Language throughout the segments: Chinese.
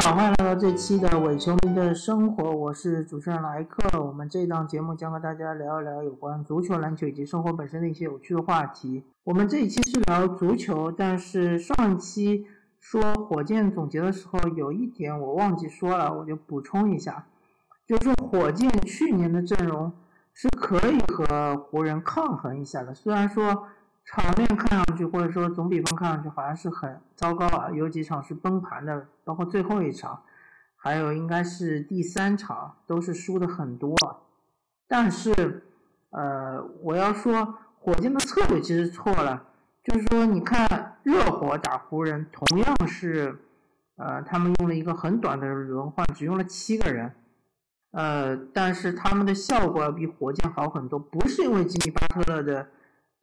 好，欢迎来到这期的伪球迷的生活，我是主持人莱克。我们这档节目将和大家聊一聊有关足球、篮球以及生活本身的一些有趣的话题。我们这一期是聊足球，但是上一期说火箭总结的时候，有一点我忘记说了，我就补充一下，就是火箭去年的阵容是可以和湖人抗衡一下的，虽然说。场面看上去，或者说总比分看上去好像是很糟糕啊，有几场是崩盘的，包括最后一场，还有应该是第三场都是输的很多。但是，呃，我要说火箭的策略其实错了，就是说你看热火打湖人，同样是，呃，他们用了一个很短的轮换，只用了七个人，呃，但是他们的效果要比火箭好很多，不是因为吉米巴特勒的。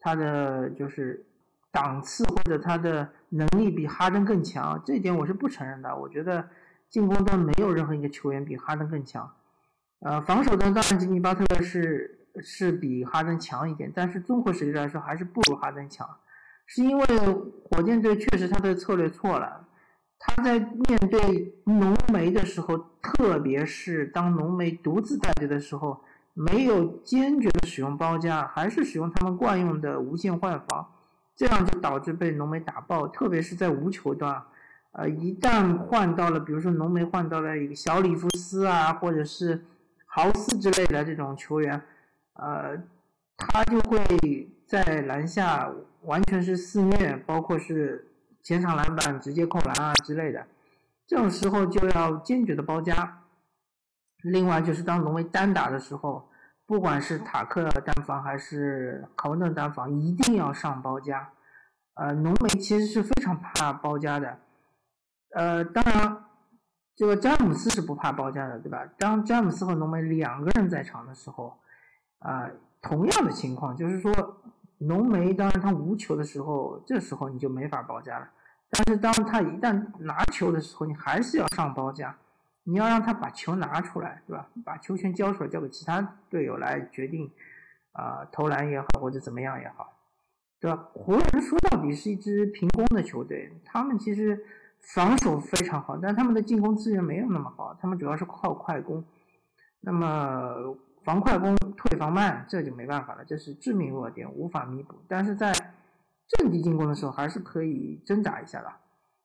他的就是档次或者他的能力比哈登更强，这一点我是不承认的。我觉得进攻端没有任何一个球员比哈登更强。呃，防守端当然吉米巴特勒是是比哈登强一点，但是综合实力来说还是不如哈登强。是因为火箭队确实他的策略错了，他在面对浓眉的时候，特别是当浓眉独自带队的时候。没有坚决的使用包夹，还是使用他们惯用的无限换防，这样就导致被浓眉打爆。特别是在无球端，呃，一旦换到了，比如说浓眉换到了一个小里弗斯啊，或者是豪斯之类的这种球员，呃，他就会在篮下完全是肆虐，包括是前场篮板直接扣篮啊之类的。这种时候就要坚决的包夹。另外就是当浓眉单打的时候，不管是塔克单防还是考文顿单防，一定要上包夹。呃，浓眉其实是非常怕包夹的。呃，当然，这个詹姆斯是不怕包夹的，对吧？当詹姆斯和浓眉两个人在场的时候，啊，同样的情况就是说，浓眉当然他无球的时候，这时候你就没法包夹了。但是当他一旦拿球的时候，你还是要上包夹。你要让他把球拿出来，对吧？把球权交出来，交给其他队友来决定，啊，投篮也好，或者怎么样也好，对吧？湖人说到底是一支平攻的球队，他们其实防守非常好，但他们的进攻资源没有那么好，他们主要是靠快攻。那么防快攻退防慢，这就没办法了，这是致命弱点，无法弥补。但是在阵地进攻的时候，还是可以挣扎一下的。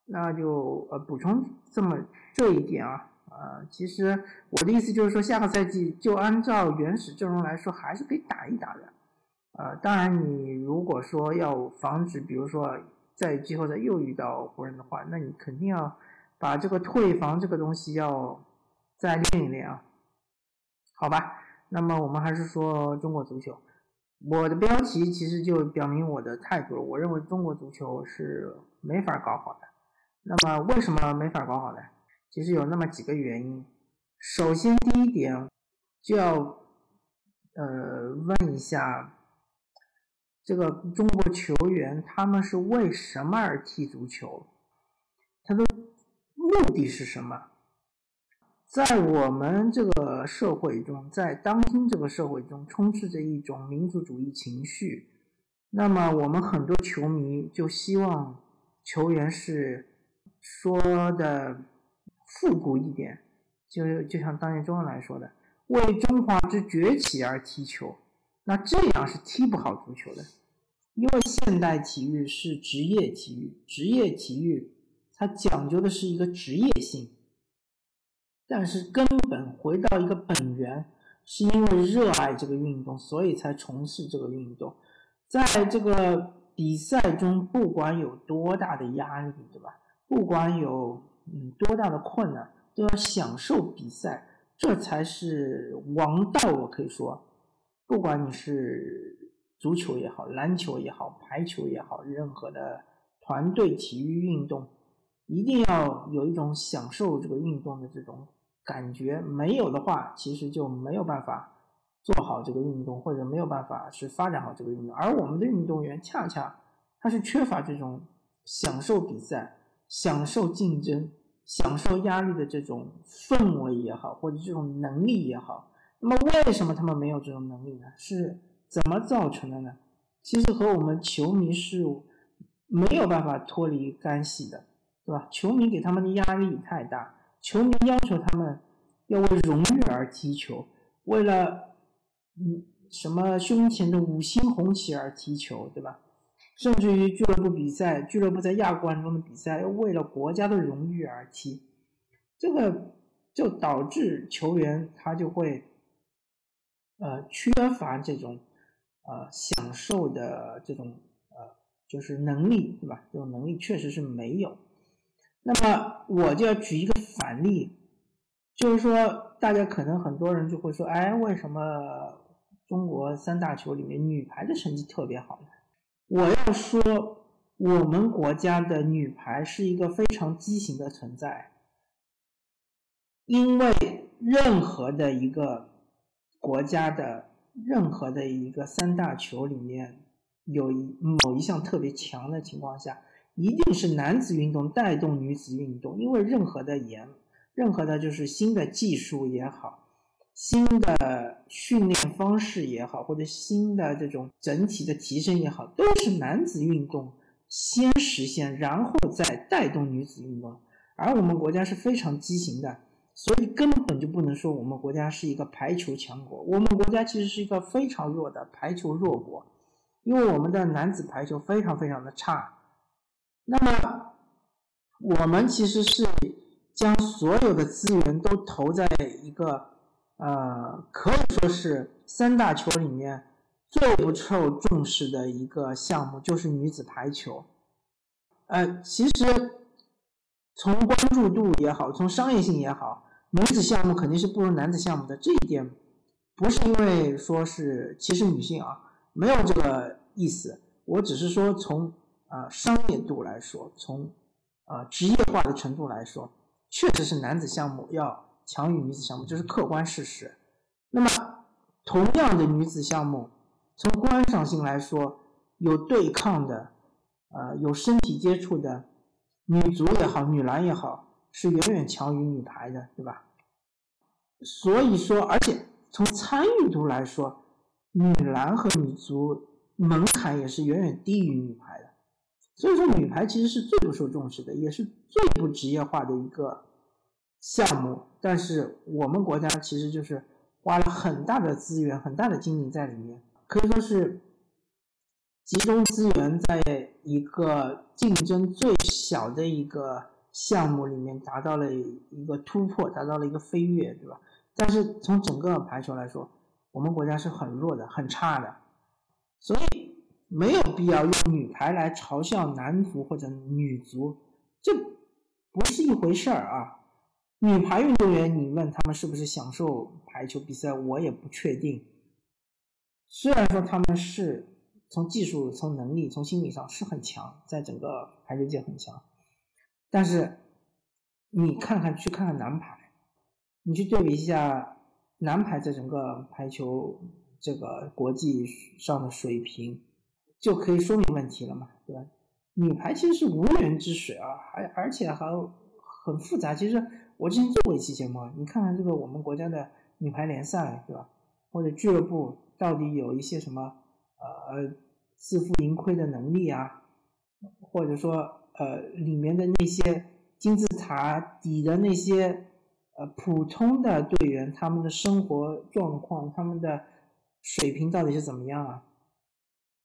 那就呃补充这么这一点啊。呃，其实我的意思就是说，下个赛季就按照原始阵容来说，还是可以打一打的。呃，当然，你如果说要防止，比如说在季后赛又遇到湖人的话，那你肯定要把这个退防这个东西要再练一练啊。好吧，那么我们还是说中国足球。我的标题其实就表明我的态度了，我认为中国足球是没法搞好的。那么为什么没法搞好呢？其实有那么几个原因。首先，第一点就要呃问一下，这个中国球员他们是为什么而踢足球？他的目的是什么？在我们这个社会中，在当今这个社会中，充斥着一种民族主义情绪。那么，我们很多球迷就希望球员是说的。复古一点，就就像当年周恩来说的“为中华之崛起而踢球”，那这样是踢不好足球的，因为现代体育是职业体育，职业体育它讲究的是一个职业性，但是根本回到一个本源，是因为热爱这个运动，所以才从事这个运动，在这个比赛中，不管有多大的压力，对吧？不管有。嗯，多大的困难都要享受比赛，这才是王道。我可以说，不管你是足球也好，篮球也好，排球也好，任何的团队体育运动，一定要有一种享受这个运动的这种感觉。没有的话，其实就没有办法做好这个运动，或者没有办法去发展好这个运动。而我们的运动员恰恰他是缺乏这种享受比赛。享受竞争、享受压力的这种氛围也好，或者这种能力也好，那么为什么他们没有这种能力呢？是怎么造成的呢？其实和我们球迷是没有办法脱离干系的，对吧？球迷给他们的压力太大，球迷要求他们要为荣誉而踢球，为了嗯什么胸前的五星红旗而踢球，对吧？甚至于俱乐部比赛，俱乐部在亚冠中的比赛，要为了国家的荣誉而踢，这个就导致球员他就会呃缺乏这种呃享受的这种呃就是能力，对吧？这种能力确实是没有。那么我就要举一个反例，就是说大家可能很多人就会说，哎，为什么中国三大球里面女排的成绩特别好呢？我要说，我们国家的女排是一个非常畸形的存在，因为任何的一个国家的任何的一个三大球里面有一某一项特别强的情况下，一定是男子运动带动女子运动，因为任何的研，任何的就是新的技术也好。新的训练方式也好，或者新的这种整体的提升也好，都是男子运动先实现，然后再带动女子运动。而我们国家是非常畸形的，所以根本就不能说我们国家是一个排球强国。我们国家其实是一个非常弱的排球弱国，因为我们的男子排球非常非常的差。那么我们其实是将所有的资源都投在一个。呃，可以说是三大球里面最不受重视的一个项目，就是女子排球。呃，其实从关注度也好，从商业性也好，女子项目肯定是不如男子项目的。这一点不是因为说是歧视女性啊，没有这个意思。我只是说从啊商业度来说，从啊职业化的程度来说，确实是男子项目要。强于女子项目，这是客观事实。那么，同样的女子项目，从观赏性来说，有对抗的，呃，有身体接触的，女足也好，女篮也好，是远远强于女排的，对吧？所以说，而且从参与度来说，女篮和女足门槛也是远远低于女排的。所以说，女排其实是最不受重视的，也是最不职业化的一个。项目，但是我们国家其实就是花了很大的资源、很大的精力在里面，可以说是集中资源在一个竞争最小的一个项目里面达到了一个突破，达到了一个飞跃，对吧？但是从整个排球来说，我们国家是很弱的、很差的，所以没有必要用女排来嘲笑男足或者女足，这不是一回事儿啊。女排运动员，你问他们是不是享受排球比赛，我也不确定。虽然说他们是从技术、从能力、从心理上是很强，在整个排球界很强，但是你看看，去看看男排，你去对比一下男排在整个排球这个国际上的水平，就可以说明问题了嘛，对吧？女排其实是无源之水啊，还而且还很复杂，其实。我之前做过一期节目，你看看这个我们国家的女排联赛，对吧？或者俱乐部到底有一些什么呃自负盈亏的能力啊？或者说呃里面的那些金字塔底的那些呃普通的队员，他们的生活状况、他们的水平到底是怎么样啊？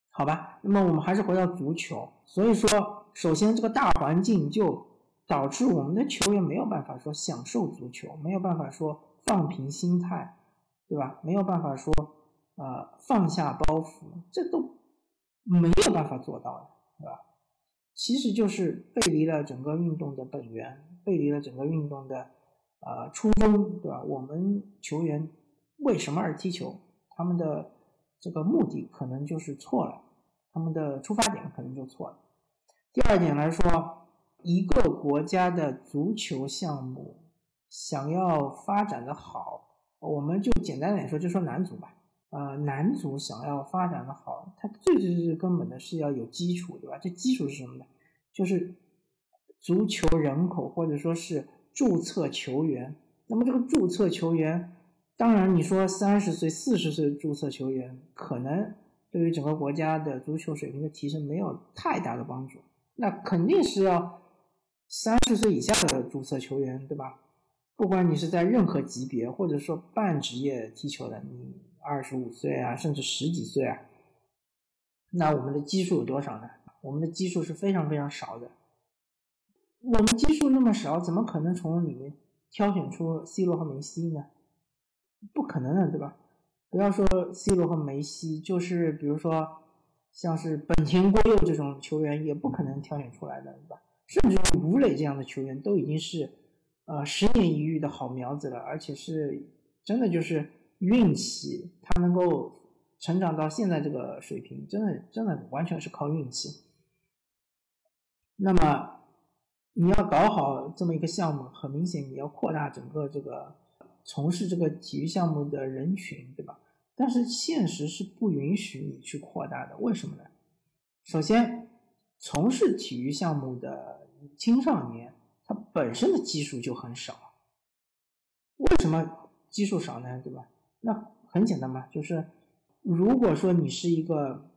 好吧，那么我们还是回到足球，所以说首先这个大环境就。导致我们的球员没有办法说享受足球，没有办法说放平心态，对吧？没有办法说呃放下包袱，这都没有办法做到的，对吧？其实就是背离了整个运动的本源，背离了整个运动的呃初衷，对吧？我们球员为什么而踢球？他们的这个目的可能就是错了，他们的出发点可能就错了。第二点来说。一个国家的足球项目想要发展的好，我们就简单点说，就说男足吧。呃，男足想要发展的好，它最最最根本的是要有基础，对吧？这基础是什么呢？就是足球人口或者说是注册球员。那么这个注册球员，当然你说三十岁、四十岁注册球员，可能对于整个国家的足球水平的提升没有太大的帮助。那肯定是要。三十岁以下的注册球员，对吧？不管你是在任何级别，或者说半职业踢球的，你二十五岁啊，甚至十几岁啊，那我们的基数有多少呢？我们的基数是非常非常少的。我们基数那么少，怎么可能从里面挑选出 C 罗和梅西呢？不可能的，对吧？不要说 C 罗和梅西，就是比如说像是本田圭佑这种球员，也不可能挑选出来的，对吧？甚至于吴磊这样的球员，都已经是呃十年一遇的好苗子了，而且是真的就是运气，他能够成长到现在这个水平，真的真的完全是靠运气。那么。你要搞好这么一个项目，很明显你要扩大整个这个从事这个体育项目的人群，对吧？但是现实是不允许你去扩大的，为什么呢？首先，从事体育项目的青少年，他本身的基数就很少。为什么基数少呢？对吧？那很简单嘛，就是如果说你是一个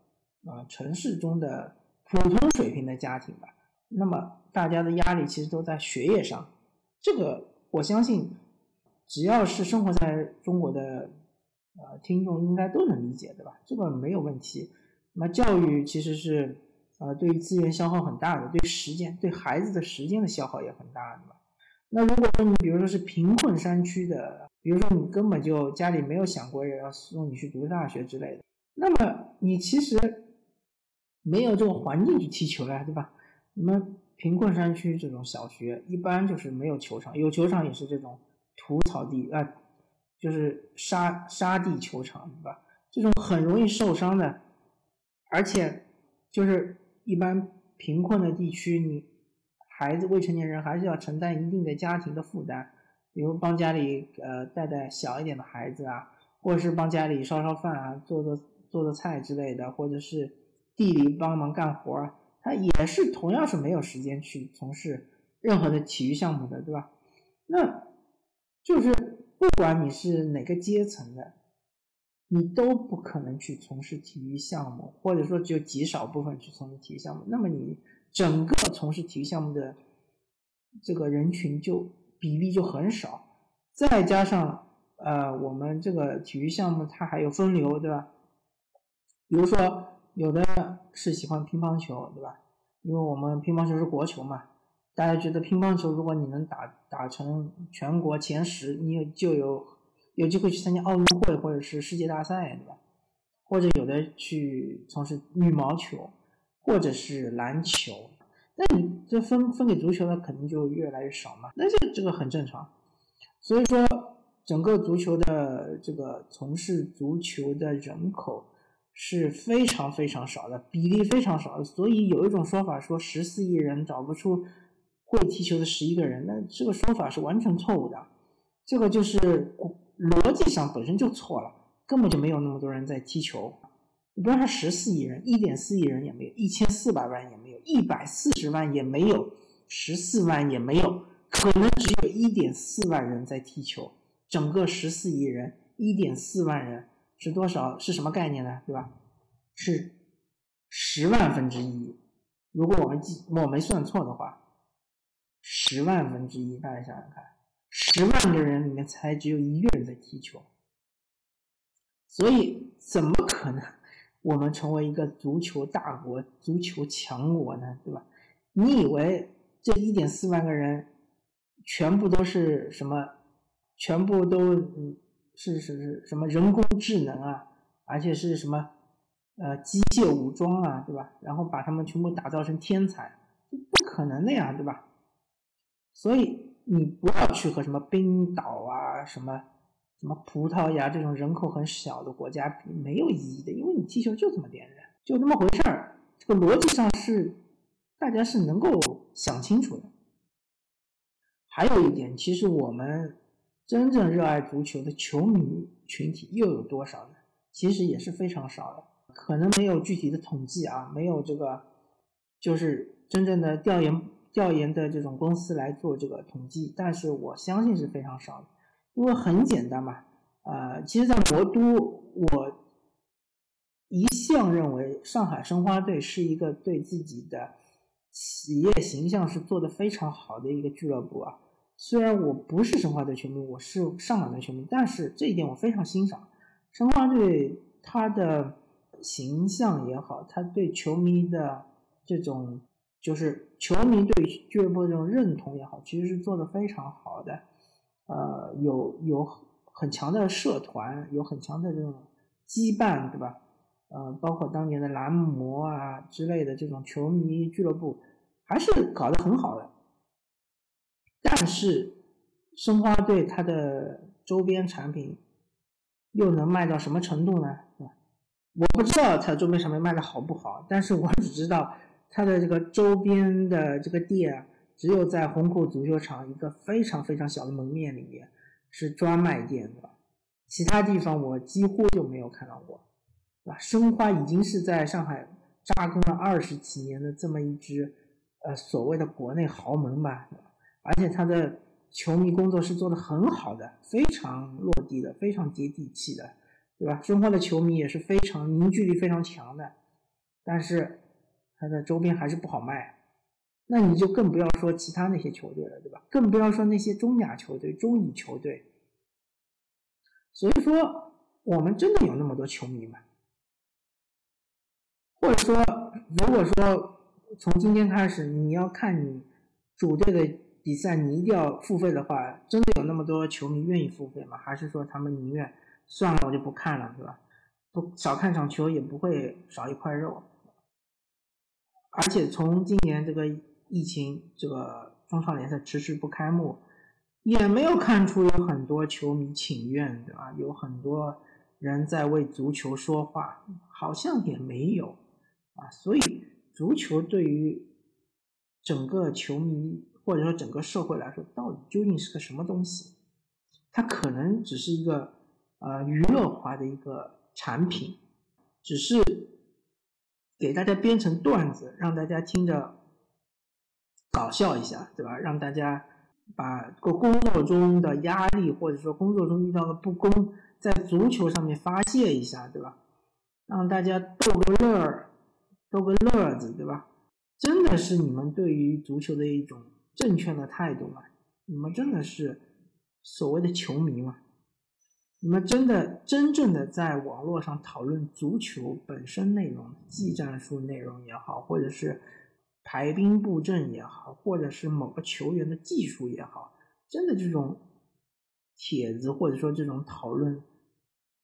啊城市中的普通水平的家庭吧。那么大家的压力其实都在学业上，这个我相信，只要是生活在中国的呃听众应该都能理解，对吧？这个没有问题。那教育其实是呃对于资源消耗很大的，对时间对孩子的时间的消耗也很大的嘛。那如果说你比如说是贫困山区的，比如说你根本就家里没有想过要送你去读大学之类的，那么你其实没有这个环境去踢球了，对吧？你们贫困山区这种小学，一般就是没有球场，有球场也是这种土草地啊，就是沙沙地球场，对吧？这种很容易受伤的，而且就是一般贫困的地区，你孩子未成年人还是要承担一定的家庭的负担，比如帮家里呃带带小一点的孩子啊，或者是帮家里烧烧饭啊，做做做做菜之类的，或者是地里帮忙干活儿。他也是同样是没有时间去从事任何的体育项目的，对吧？那就是不管你是哪个阶层的，你都不可能去从事体育项目，或者说只有极少部分去从事体育项目。那么你整个从事体育项目的这个人群就比例就很少。再加上呃，我们这个体育项目它还有分流，对吧？比如说。有的是喜欢乒乓球，对吧？因为我们乒乓球是国球嘛，大家觉得乒乓球如果你能打打成全国前十，你有就有有机会去参加奥运会或者是世界大赛，对吧？或者有的去从事羽毛球，或者是篮球，那你这分分给足球的肯定就越来越少嘛，那这这个很正常。所以说，整个足球的这个从事足球的人口。是非常非常少的，比例非常少的，所以有一种说法说十四亿人找不出会踢球的十一个人，那这个说法是完全错误的，这个就是逻辑上本身就错了，根本就没有那么多人在踢球。你不要说十四亿人，一点四亿人也没有，一千四百万也没有，一百四十万也没有，十四万也没有，可能只有一点四万人在踢球，整个十四亿人，一点四万人。是多少？是什么概念呢？对吧？是十万分之一。如果我们记我没算错的话，十万分之一，大家想想看，十万个人里面才只有一个人在踢球，所以怎么可能我们成为一个足球大国、足球强国呢？对吧？你以为这一点四万个人全部都是什么？全部都嗯？是是是什么人工智能啊，而且是什么呃机械武装啊，对吧？然后把他们全部打造成天才，不可能的呀，对吧？所以你不要去和什么冰岛啊、什么什么葡萄牙这种人口很小的国家比，没有意义的，因为你踢球就这么点人，就那么回事儿。这个逻辑上是大家是能够想清楚的。还有一点，其实我们。真正热爱足球的球迷群体又有多少呢？其实也是非常少的，可能没有具体的统计啊，没有这个就是真正的调研调研的这种公司来做这个统计，但是我相信是非常少的，因为很简单嘛，呃，其实，在魔都，我一向认为上海申花队是一个对自己的企业形象是做的非常好的一个俱乐部啊。虽然我不是申花队球迷，我是上港队球迷，但是这一点我非常欣赏申花队他的形象也好，他对球迷的这种就是球迷对俱乐部这种认同也好，其实是做的非常好的。呃，有有很强的社团，有很强的这种羁绊，对吧？呃，包括当年的蓝魔啊之类的这种球迷俱乐部，还是搞得很好的。但是申花队它的周边产品又能卖到什么程度呢？我不知道它周边产品卖的好不好，但是我只知道它的这个周边的这个店。只有在虹口足球场一个非常非常小的门面里面是专卖店的，其他地方我几乎就没有看到过，对吧？申花已经是在上海扎根了二十几年的这么一支，呃，所谓的国内豪门吧，而且他的球迷工作是做的很好的，非常落地的，非常接地气的，对吧？申花的球迷也是非常凝聚力非常强的，但是它的周边还是不好卖。那你就更不要说其他那些球队了，对吧？更不要说那些中甲球队、中乙球队。所以说，我们真的有那么多球迷吗？或者说，如果说从今天开始你要看你主队的比赛，你一定要付费的话，真的有那么多球迷愿意付费吗？还是说他们宁愿算了，我就不看了，对吧？不少看场球也不会少一块肉。而且从今年这个。疫情这个中超联赛迟迟不开幕，也没有看出有很多球迷请愿，对吧？有很多人在为足球说话，好像也没有啊。所以，足球对于整个球迷或者说整个社会来说，到底究竟是个什么东西？它可能只是一个呃娱乐化的一个产品，只是给大家编成段子，让大家听着。搞笑一下，对吧？让大家把个工作中的压力，或者说工作中遇到的不公，在足球上面发泄一下，对吧？让大家逗个乐儿，逗个乐子，对吧？真的是你们对于足球的一种正确的态度吗？你们真的是所谓的球迷吗？你们真的真正的在网络上讨论足球本身内容、技战术内容也好，或者是？排兵布阵也好，或者是某个球员的技术也好，真的这种帖子或者说这种讨论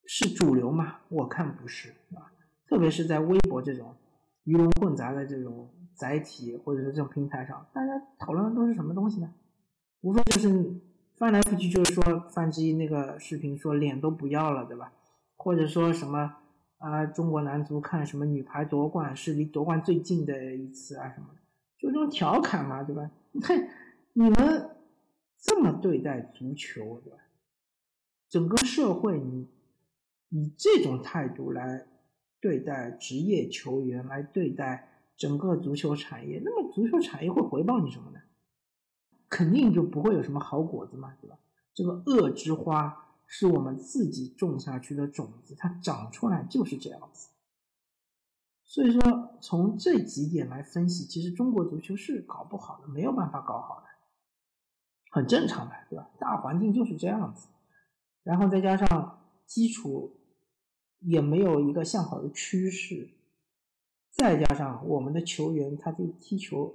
是主流吗？我看不是啊。特别是在微博这种鱼龙混杂的这种载体或者是这种平台上，大家讨论的都是什么东西呢？无非就是翻来覆去，就是说范志毅那个视频说脸都不要了，对吧？或者说什么？啊，中国男足看什么女排夺冠是离夺冠最近的一次啊，什么就这种调侃嘛，对吧？你看你们这么对待足球，对吧？整个社会你以这种态度来对待职业球员，来对待整个足球产业，那么足球产业会回报你什么呢？肯定就不会有什么好果子嘛，对吧？这个恶之花。是我们自己种下去的种子，它长出来就是这样子。所以说，从这几点来分析，其实中国足球是搞不好的，没有办法搞好的，很正常的，对吧？大环境就是这样子，然后再加上基础也没有一个向好的趋势，再加上我们的球员他这踢球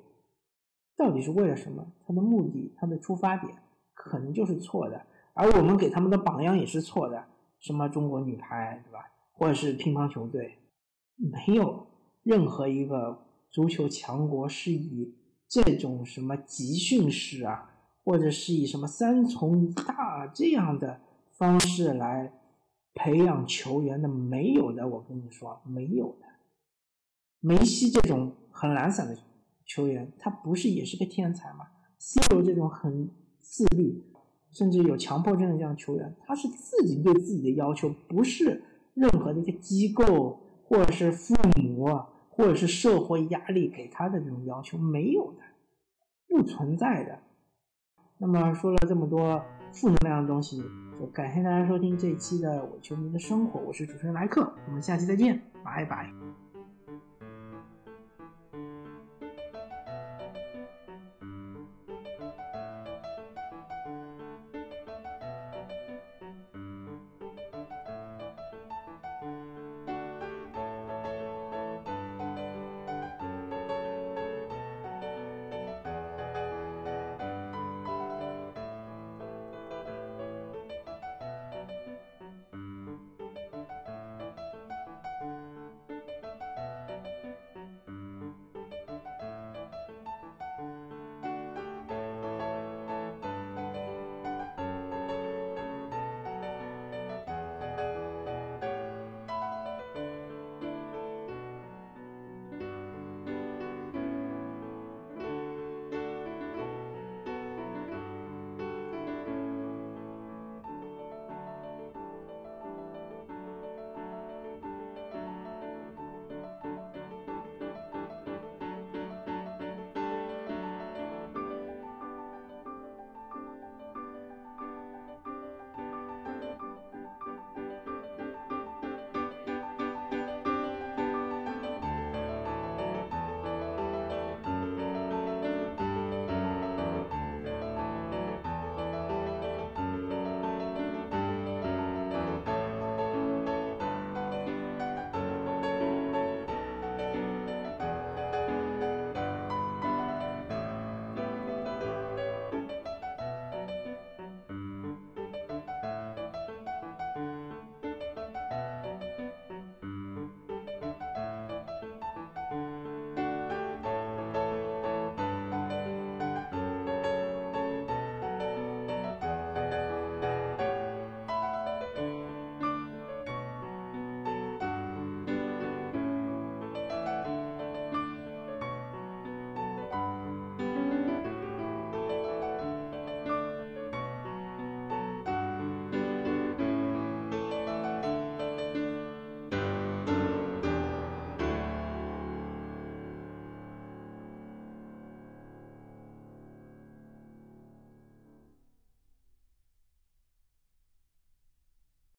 到底是为了什么？他的目的、他的出发点可能就是错的。而我们给他们的榜样也是错的，什么中国女排，对吧？或者是乒乓球队，没有任何一个足球强国是以这种什么集训式啊，或者是以什么三从一大这样的方式来培养球员的，没有的。我跟你说，没有的。梅西这种很懒散的球员，他不是也是个天才吗？C 罗这种很自律。甚至有强迫症的这样球员，他是自己对自己的要求，不是任何的一个机构，或者是父母，或者是社会压力给他的这种要求，没有的，不存在的。那么说了这么多负能量的东西，就感谢大家收听这一期的《我球迷的生活》，我是主持人莱克，我们下期再见，拜拜。